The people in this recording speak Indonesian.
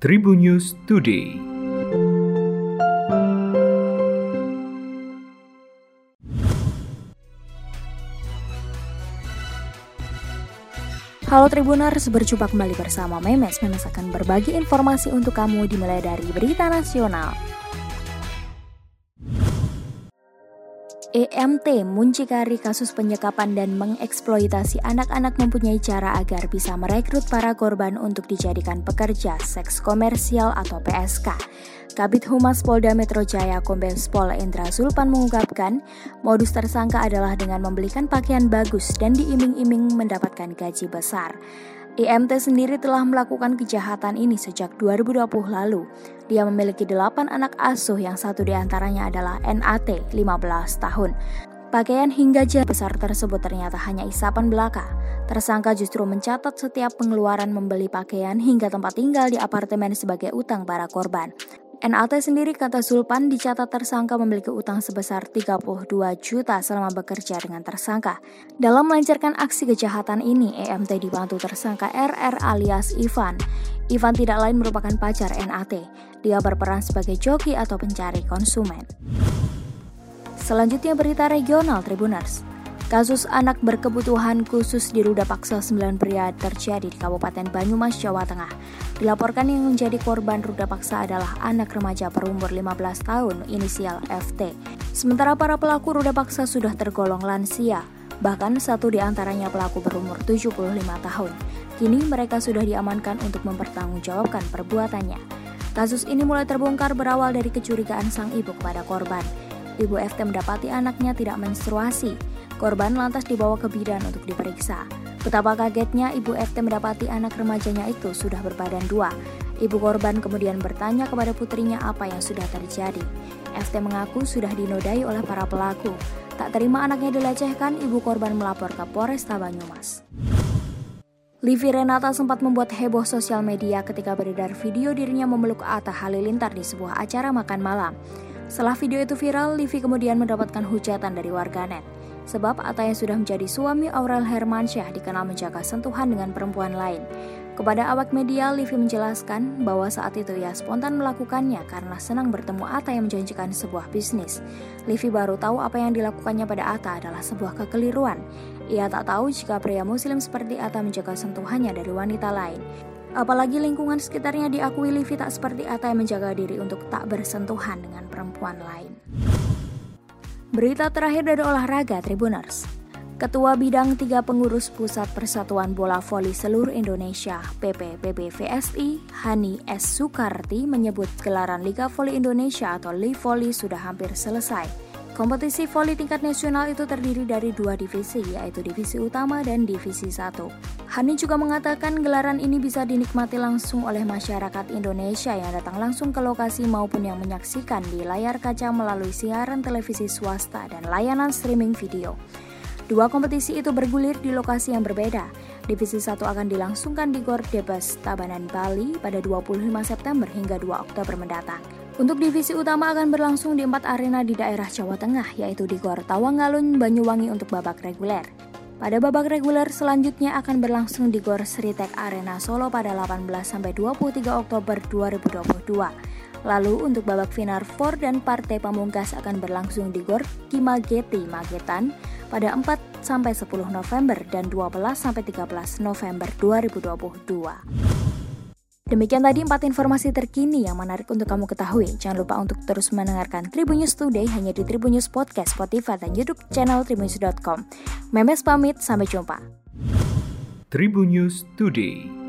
Tribun News Today. Halo Tribuners, berjumpa kembali bersama Memes. Memes akan berbagi informasi untuk kamu dimulai dari berita nasional, EMT muncikari kasus penyekapan dan mengeksploitasi anak-anak mempunyai cara agar bisa merekrut para korban untuk dijadikan pekerja seks komersial atau PSK. Kabit Humas Polda Metro Jaya Kombes Pol Indra Zulpan mengungkapkan, modus tersangka adalah dengan membelikan pakaian bagus dan diiming-iming mendapatkan gaji besar. IMT sendiri telah melakukan kejahatan ini sejak 2020 lalu. Dia memiliki delapan anak asuh yang satu di antaranya adalah NAT 15 tahun. Pakaian hingga jam besar tersebut ternyata hanya isapan belaka. Tersangka justru mencatat setiap pengeluaran membeli pakaian hingga tempat tinggal di apartemen sebagai utang para korban. NAT sendiri kata Zulpan dicatat tersangka memiliki utang sebesar 32 juta selama bekerja dengan tersangka. Dalam melancarkan aksi kejahatan ini, EMT dibantu tersangka RR alias Ivan. Ivan tidak lain merupakan pacar NAT. Dia berperan sebagai joki atau pencari konsumen. Selanjutnya berita regional Tribuners. Kasus anak berkebutuhan khusus di Ruda Paksa 9 pria terjadi di Kabupaten Banyumas, Jawa Tengah. Dilaporkan yang menjadi korban ruda paksa adalah anak remaja berumur 15 tahun inisial FT. Sementara para pelaku ruda paksa sudah tergolong lansia, bahkan satu di antaranya pelaku berumur 75 tahun. Kini mereka sudah diamankan untuk mempertanggungjawabkan perbuatannya. Kasus ini mulai terbongkar berawal dari kecurigaan sang ibu kepada korban. Ibu FT mendapati anaknya tidak menstruasi, Korban lantas dibawa ke bidan untuk diperiksa. Betapa kagetnya ibu FT mendapati anak remajanya itu sudah berbadan dua. Ibu korban kemudian bertanya kepada putrinya apa yang sudah terjadi. FT mengaku sudah dinodai oleh para pelaku. Tak terima anaknya dilecehkan, ibu korban melapor ke Polresta Banyumas. Livi Renata sempat membuat heboh sosial media ketika beredar video dirinya memeluk Atta Halilintar di sebuah acara makan malam. Setelah video itu viral, Livi kemudian mendapatkan hujatan dari warganet. Sebab Atta yang sudah menjadi suami Aurel Hermansyah dikenal menjaga sentuhan dengan perempuan lain. Kepada awak media, Livi menjelaskan bahwa saat itu ia spontan melakukannya karena senang bertemu Atta yang menjanjikan sebuah bisnis. Livi baru tahu apa yang dilakukannya pada Atta adalah sebuah kekeliruan. Ia tak tahu jika pria muslim seperti Atta menjaga sentuhannya dari wanita lain. Apalagi lingkungan sekitarnya diakui Livi tak seperti Atta yang menjaga diri untuk tak bersentuhan dengan perempuan lain. Berita terakhir dari olahraga Tribuners. Ketua Bidang tiga Pengurus Pusat Persatuan Bola Voli Seluruh Indonesia (PPPB VSI) Hani S. Sukarti menyebut gelaran Liga Voli Indonesia atau Voli sudah hampir selesai. Kompetisi voli tingkat nasional itu terdiri dari dua divisi, yaitu divisi utama dan divisi satu. Hani juga mengatakan gelaran ini bisa dinikmati langsung oleh masyarakat Indonesia yang datang langsung ke lokasi maupun yang menyaksikan di layar kaca melalui siaran televisi swasta dan layanan streaming video. Dua kompetisi itu bergulir di lokasi yang berbeda. Divisi 1 akan dilangsungkan di Gor Debes, Tabanan, Bali pada 25 September hingga 2 Oktober mendatang. Untuk divisi utama akan berlangsung di empat arena di daerah Jawa Tengah, yaitu di Gor Tawangalun, Banyuwangi untuk babak reguler. Pada babak reguler selanjutnya akan berlangsung di Gor Sritek Arena Solo pada 18-23 Oktober 2022. Lalu untuk babak final 4 dan partai pamungkas akan berlangsung di Gor Kimageti Magetan pada 4 10 November dan 12 13 November 2022. Demikian tadi empat informasi terkini yang menarik untuk kamu ketahui. Jangan lupa untuk terus mendengarkan Tribun News Today hanya di Tribun News Podcast, Spotify, dan YouTube channel tribunnews.com. Memes pamit, sampai jumpa. Tribun News Today.